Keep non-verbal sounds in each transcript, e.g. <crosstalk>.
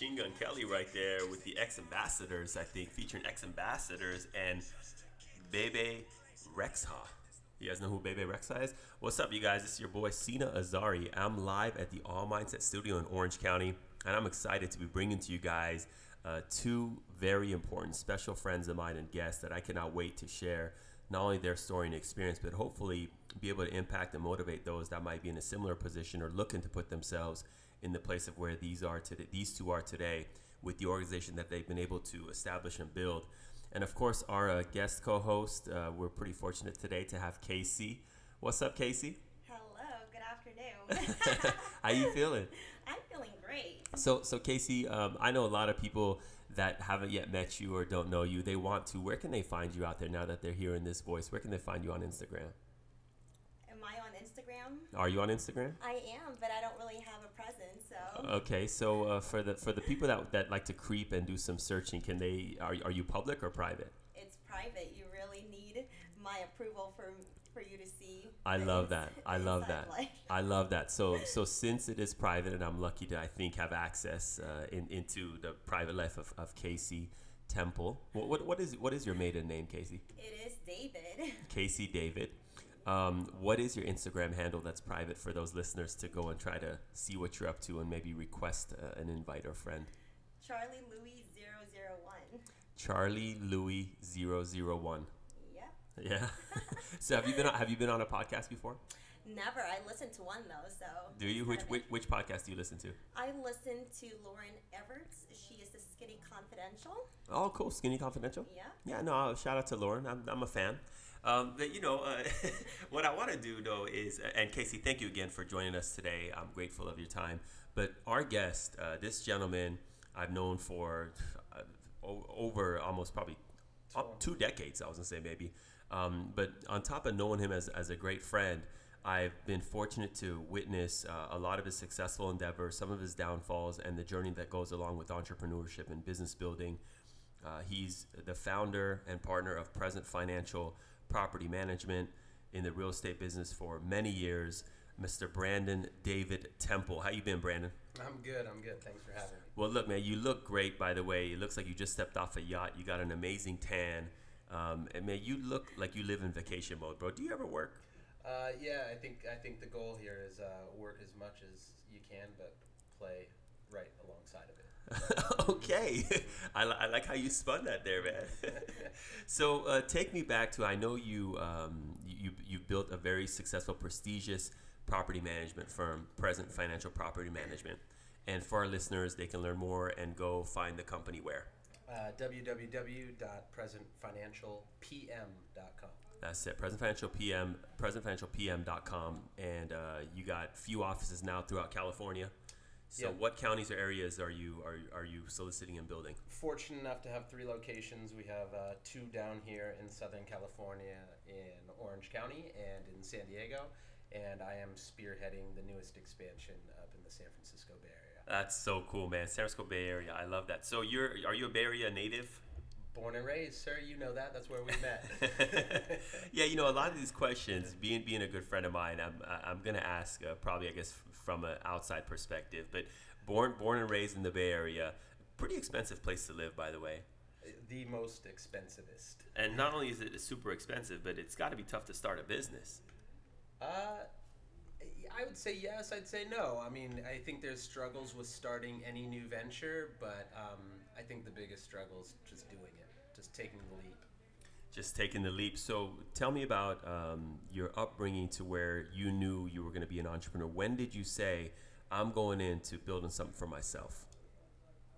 Machine Gun Kelly right there with the X Ambassadors, I think, featuring X Ambassadors and Bebe Rexha. You guys know who Bebe Rexha is? What's up, you guys? This is your boy Sina Azari. I'm live at the All Mindset Studio in Orange County, and I'm excited to be bringing to you guys uh, two very important special friends of mine and guests that I cannot wait to share not only their story and experience, but hopefully be able to impact and motivate those that might be in a similar position or looking to put themselves in the place of where these are today. These two are today with the organization that they've been able to establish and build. And of course, our uh, guest co-host, uh, we're pretty fortunate today to have Casey. What's up, Casey? Hello. Good afternoon. <laughs> How you feeling? <laughs> I'm feeling great. So, so Casey, um, I know a lot of people that haven't yet met you or don't know you. They want to. Where can they find you out there now that they're hearing this voice? Where can they find you on Instagram? Am I on Instagram? Are you on Instagram? I am, but I don't really have a presence. So Okay, so uh, for the for the people that, that like to creep and do some searching, can they are, are you public or private? it's private. You really need my approval for for you to see. I love that. I <laughs> love that. life. I love that. So so since it is private, and I'm lucky to I think have access uh, in, into the private life of, of Casey Temple. What, what what is what is your maiden name, Casey? It is David. <laughs> Casey David. Um, what is your Instagram handle that's private for those listeners to go and try to see what you're up to and maybe request uh, an invite or friend? Charlie Louis 001. Charlie Louis 001. Yep. Yeah. <laughs> so have you been on, have you been on a podcast before? Never. I listened to one though. So. Do you which, which which podcast do you listen to? I listen to Lauren Evarts. She is the Skinny Confidential. Oh, cool. Skinny Confidential. Yeah. Yeah, no, uh, shout out to Lauren. I'm, I'm a fan. Um, but you know, uh, <laughs> what I want to do though is, and Casey, thank you again for joining us today. I'm grateful of your time. But our guest, uh, this gentleman, I've known for uh, over almost probably uh, two decades. I was gonna say maybe. Um, but on top of knowing him as, as a great friend, I've been fortunate to witness uh, a lot of his successful endeavors, some of his downfalls, and the journey that goes along with entrepreneurship and business building. Uh, he's the founder and partner of Present Financial Property Management in the real estate business for many years. Mr. Brandon David Temple. How you been, Brandon? I'm good. I'm good. Thanks for having me. Well, look, man, you look great. By the way, it looks like you just stepped off a yacht. You got an amazing tan, um, and man, you look like you live in vacation mode, bro. Do you ever work? Uh, yeah, I think I think the goal here is uh, work as much as you can, but play right alongside of it. <laughs> okay, <laughs> I, li- I like how you spun that there, man. <laughs> so uh, take me back to I know you um, you you built a very successful, prestigious property management firm, Present Financial Property Management. And for our listeners, they can learn more and go find the company where. Uh, www.presentfinancialpm.com. That's it. Present Financial PM, presentfinancialpm.com, and uh, you got few offices now throughout California. So, what counties or areas are you are, are you soliciting and building? Fortunate enough to have three locations. We have uh, two down here in Southern California, in Orange County, and in San Diego. And I am spearheading the newest expansion up in the San Francisco Bay Area. That's so cool, man. San Francisco Bay Area, I love that. So, you're are you a Bay Area native? Born and raised, sir. You know that. That's where we met. <laughs> yeah, you know, a lot of these questions, being being a good friend of mine, I'm I'm gonna ask uh, probably I guess from an outside perspective, but born born and raised in the Bay Area, pretty expensive place to live, by the way. the most expensivest. And not only is it super expensive, but it's got to be tough to start a business. Uh, I would say yes. I'd say no. I mean, I think there's struggles with starting any new venture, but um, I think the biggest struggle is just doing it, just taking the leap. Just taking the leap. So tell me about um, your upbringing to where you knew you were going to be an entrepreneur. When did you say, "I'm going into building something for myself"?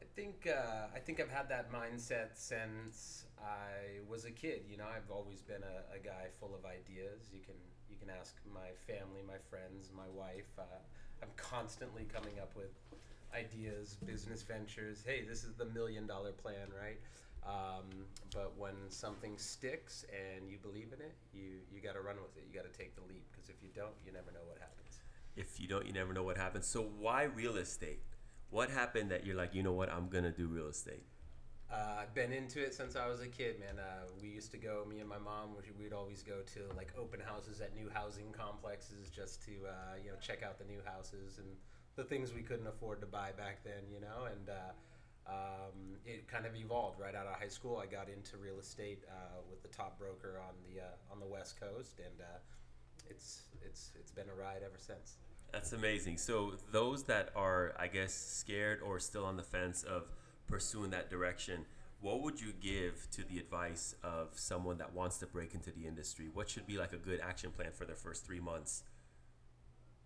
I think uh, I think I've had that mindset since I was a kid. You know, I've always been a, a guy full of ideas. You can you can ask my family, my friends, my wife. Uh, I'm constantly coming up with ideas, business ventures. Hey, this is the million dollar plan, right? Um, but when something sticks and you believe in it, you you got to run with it. You got to take the leap because if you don't, you never know what happens. If you don't, you never know what happens. So why real estate? What happened that you're like, you know what, I'm gonna do real estate? Uh, I've been into it since I was a kid, man. Uh, we used to go, me and my mom, we- we'd always go to like open houses at new housing complexes just to, uh, you know, check out the new houses and the things we couldn't afford to buy back then, you know. And uh, um, it kind of evolved right out of high school. I got into real estate uh, with the top broker on the uh, on the West Coast, and uh, it's it's it's been a ride ever since. That's amazing. So those that are, I guess, scared or still on the fence of pursuing that direction, what would you give to the advice of someone that wants to break into the industry? What should be like a good action plan for their first three months?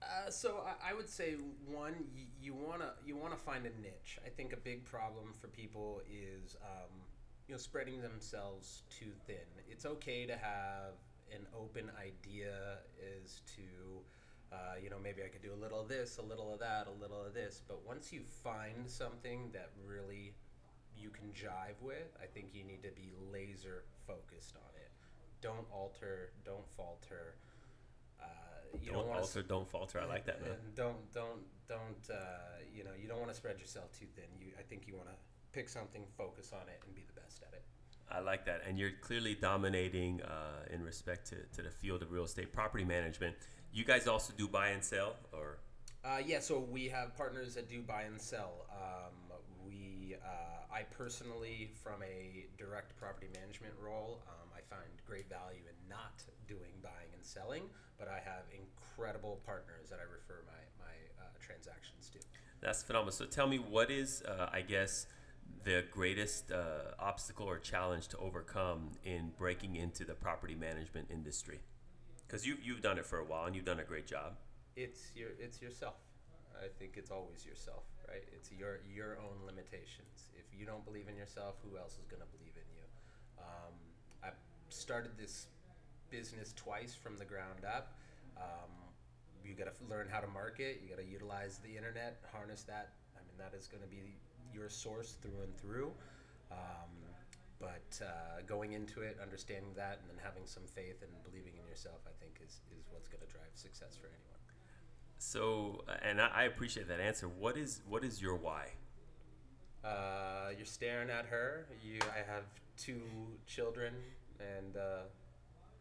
Uh, so I, I would say one, you, you wanna you wanna find a niche. I think a big problem for people is um, you know spreading themselves too thin. It's okay to have an open idea as to uh, you know maybe I could do a little of this, a little of that, a little of this. But once you find something that really you can jive with, I think you need to be laser focused on it. Don't alter, don't falter. Uh, you don't alter, don't falter. I like that, man. <laughs> don't don't don't uh, you know you don't want to spread yourself too thin. You I think you want to pick something, focus on it, and be the best at it. I like that. And you're clearly dominating uh, in respect to, to the field of real estate property management. You guys also do buy and sell, or Uh, yeah, so we have partners that do buy and sell. Um, I personally, from a direct property management role, um, I find great value in not doing buying and selling, but I have incredible partners that I refer my my uh, transactions to. that's phenomenal. So tell me, what is, uh, I guess, the greatest uh, obstacle or challenge to overcome in breaking into the property management industry? Because you, you've done it for a while and you've done a great job. it's your it's yourself. I think it's always yourself, right? It's your your own limitations. If you don't believe in yourself, who else is going to believe in you? Um, I started this business twice from the ground up. Um, you got to learn how to market. You got to utilize the internet, harness that. I mean, that is going to be your source through and through. Um, but uh, going into it, understanding that, and then having some faith and believing in yourself, I think is, is what's going to drive success for anyone. So, uh, and I, appreciate that answer. What is what is your why? Uh, you're staring at her. You, I have two children and uh,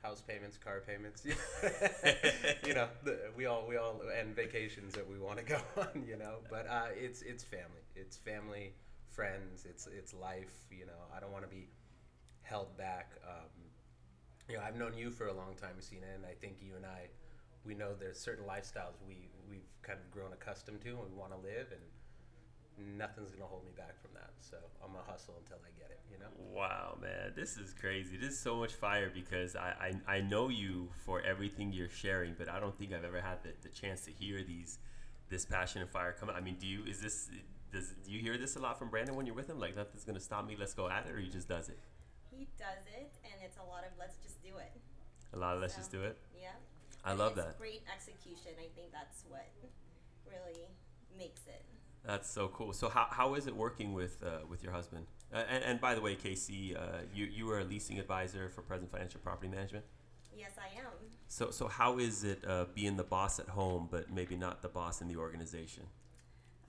house payments, car payments. <laughs> you <laughs> know, the, we all we all and vacations that we want to go <laughs> on. You know, but uh, it's it's family. It's family, friends. It's it's life. You know, I don't want to be held back. Um, you know, I've known you for a long time, Sina, and I think you and I, we know there's certain lifestyles we we've kind of grown accustomed to and we want to live and nothing's gonna hold me back from that. So I'm gonna hustle until I get it. You know. Wow, man, this is crazy. This is so much fire because I, I, I know you for everything you're sharing, but I don't think I've ever had the, the chance to hear these this passion and fire come out. I mean, do you is this does do you hear this a lot from Brandon when you're with him? Like nothing's gonna stop me. Let's go at it, or he just does it. He does it, and it's a lot of let's just do it. A lot of let's So, just do it. Yeah. I And love that. Great execution. I think that's what really makes it. That's so cool. So how, how is it working with uh, with your husband? Uh, and, and by the way, Casey, uh, you you were a leasing advisor for Present Financial Property Management. Yes, I am. So so how is it uh, being the boss at home, but maybe not the boss in the organization?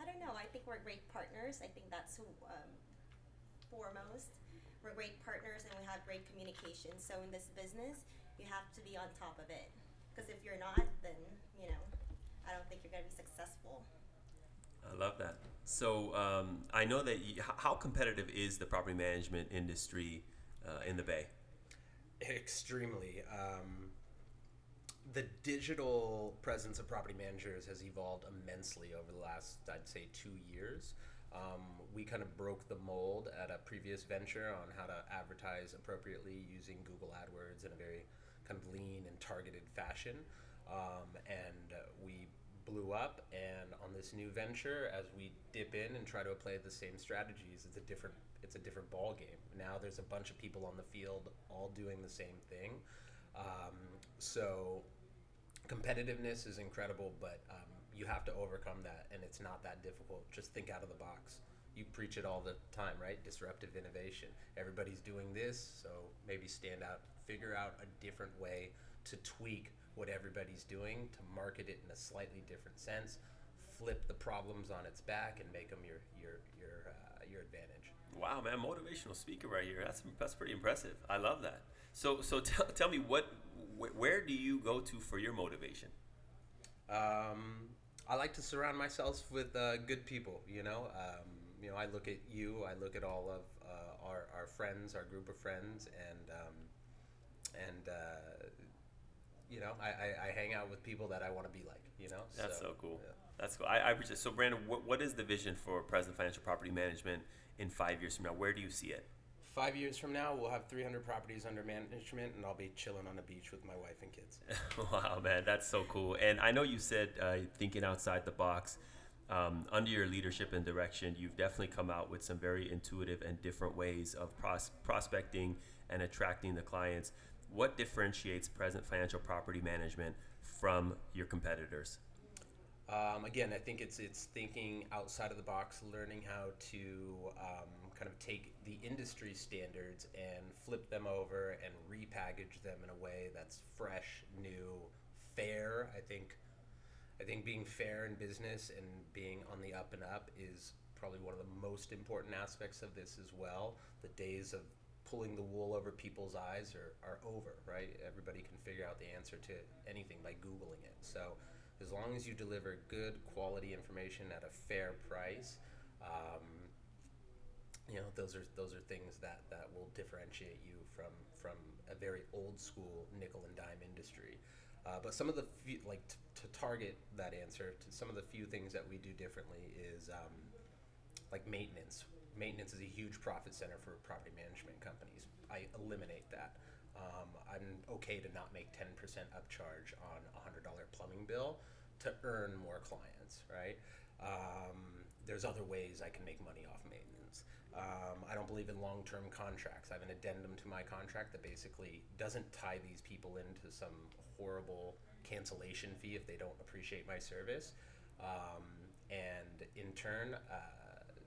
I don't know. I think we're great partners. I think that's who, um, foremost. We're great partners and we have great communication. So in this business, you have to be on top of it. Because if you're not, then you know, I don't think you're gonna be successful. I love that. So um, I know that. You, how competitive is the property management industry uh, in the Bay? Extremely. Um, the digital presence of property managers has evolved immensely over the last, I'd say, two years. Um, we kind of broke the mold at a previous venture on how to advertise appropriately using Google AdWords in a very kind of lean and targeted fashion. Um, and we blew up. And on this new venture, as we dip in and try to apply the same strategies, it's a different it's a different ball game. Now there's a bunch of people on the field all doing the same thing. Um, so competitiveness is incredible, but um, you have to overcome that, and it's not that difficult. Just think out of the box. You preach it all the time, right? Disruptive innovation. Everybody's doing this, so maybe stand out, figure out a different way to tweak what everybody's doing to market it in a slightly different sense, flip the problems on its back, and make them your your your uh, your advantage. Wow, man, motivational speaker right here. That's that's pretty impressive. I love that. So so tell, tell me what wh- where do you go to for your motivation? Um, I like to surround myself with uh, good people. You know, um, You know, I look at you, I look at all of uh, our, our friends, our group of friends, and um, and uh, you know, I, I, I hang out with people that I want to be like. You know, That's so, cool. yeah. That's cool. I, I appreciate. So, Brandon, what, what is the vision for President Financial Property Management in five years from now? Where do you see it? Five years from now, we'll have 300 properties under management, and I'll be chilling on the beach with my wife and kids. <laughs> wow, man, that's so cool. And I know you said uh, thinking outside the box. Um, under your leadership and direction, you've definitely come out with some very intuitive and different ways of pros- prospecting and attracting the clients. What differentiates Present Financial Property Management from your competitors? Um, again, I think it's it's thinking outside of the box, learning how to um, kind of take the industry standards and flip them over and repackage them in a way that's fresh, new, fair. I think I think being fair in business and being on the up and up is probably one of the most important aspects of this as well. The days of pulling the wool over people's eyes are, are over, right? Everybody can figure out the answer to anything by Googling it. So, as long as you deliver good quality information at a fair price, um, you know those are those are things that, that will differentiate you from from a very old school nickel and dime industry. Uh, but some of the few, like t- to target that answer to some of the few things that we do differently is um, like maintenance. Maintenance is a huge profit center for property management companies. I eliminate that. Um, I'm okay to not make 10% upcharge on a $100 plumbing bill to earn more clients, right? Um, there's other ways I can make money off maintenance. Don't believe in long term contracts. I have an addendum to my contract that basically doesn't tie these people into some horrible cancellation fee if they don't appreciate my service. Um, and in turn, uh,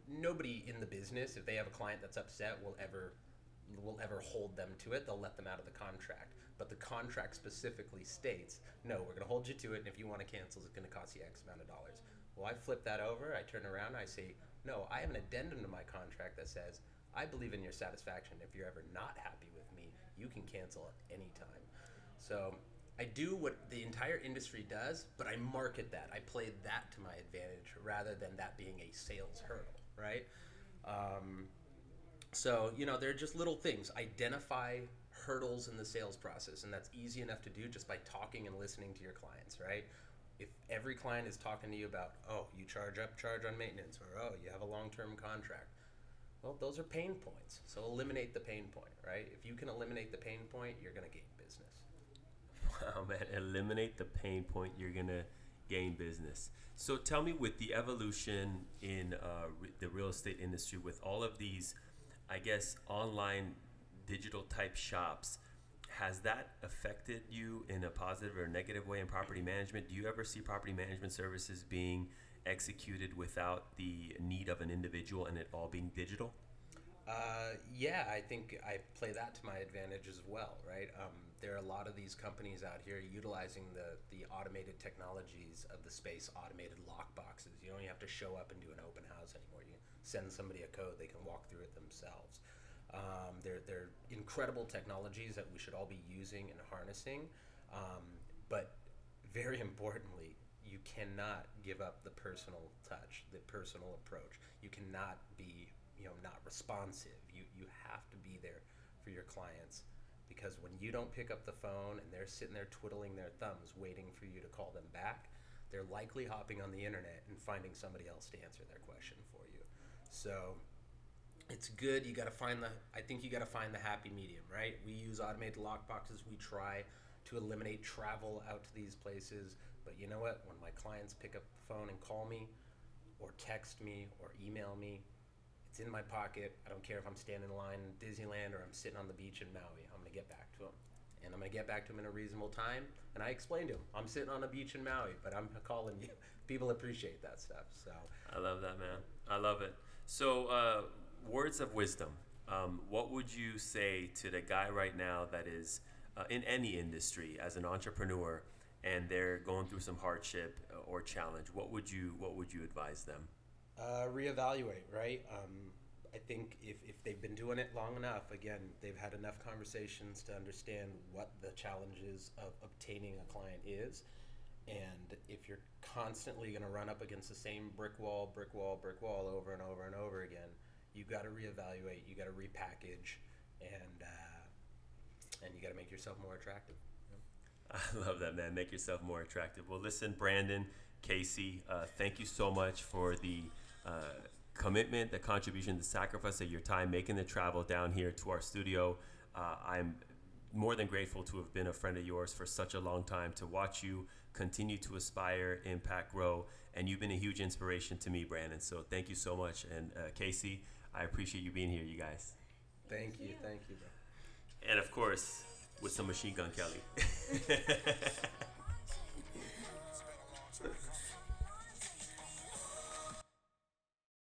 nobody in the business, if they have a client that's upset, will ever will ever hold them to it. They'll let them out of the contract. But the contract specifically states, no, we're going to hold you to it, and if you want to cancel, it's going to cost you X amount of dollars. Well, I flip that over. I turn around. I say, no, I have an addendum to my contract that says, I believe in your satisfaction. If you're ever not happy with me, you can cancel at any time. So I do what the entire industry does, but I market that. I play that to my advantage rather than that being a sales hurdle, right? Um, so, you know, they're just little things. Identify hurdles in the sales process, and that's easy enough to do just by talking and listening to your clients, right? If every client is talking to you about, oh, you charge up charge on maintenance, or oh, you have a long term contract, well, those are pain points. So eliminate the pain point, right? If you can eliminate the pain point, you're going to gain business. Wow, <laughs> man, eliminate the pain point, you're going to gain business. So tell me, with the evolution in uh, re- the real estate industry, with all of these, I guess, online digital type shops, has that affected you in a positive or negative way in property management? Do you ever see property management services being executed without the need of an individual and it all being digital? Uh, yeah, I think I play that to my advantage as well, right? Um, there are a lot of these companies out here utilizing the, the automated technologies of the space, automated lock boxes. You don't have to show up and do an open house anymore. You send somebody a code, they can walk through it themselves. Um, they're, they're incredible technologies that we should all be using and harnessing. Um, but very <laughs> importantly, you cannot give up the personal touch, the personal approach. You cannot be, you know, not responsive. You you have to be there for your clients because when you don't pick up the phone and they're sitting there twiddling their thumbs waiting for you to call them back, they're likely hopping on the internet and finding somebody else to answer their question for you. So it's good. You got to find the. I think you got to find the happy medium, right? We use automated lock boxes. We try to eliminate travel out to these places. But you know what? When my clients pick up the phone and call me, or text me, or email me, it's in my pocket. I don't care if I'm standing in line in Disneyland or I'm sitting on the beach in Maui. I'm gonna get back to them, and I'm gonna get back to them in a reasonable time. And I explained to them, I'm sitting on a beach in Maui, but I'm <laughs> calling you. People appreciate that stuff. So I love that, man. I love it. So, uh, words of wisdom. Um, what would you say to the guy right now that is uh, in any industry as an entrepreneur and they're going through some hardship or challenge? What would you What would you advise them? uh, reevaluate, right? Um, I think if, if they've been doing it long enough, again, they've had enough conversations to understand what the challenges of obtaining a client is. And if you're constantly going to run up against the same brick wall, brick wall, brick wall over and over and over again, you've got to reevaluate. You got to repackage, and uh, and you got to make yourself more attractive. <laughs> I love that, man. Make yourself more attractive. Well, listen, Brandon, Casey, uh, thank you so much for the uh, commitment, the contribution, the sacrifice of your time making the travel down here to our studio. Uh, I'm more than grateful to have been a friend of yours for such a long time, to watch you continue to aspire, impact, grow. And you've been a huge inspiration to me, Brandon. So thank you so much. And uh, Casey, I appreciate you being here, you guys. Thank, Thank you, you. thank you, bro. And of course, with some Machine Gun Kelly. <laughs> <laughs>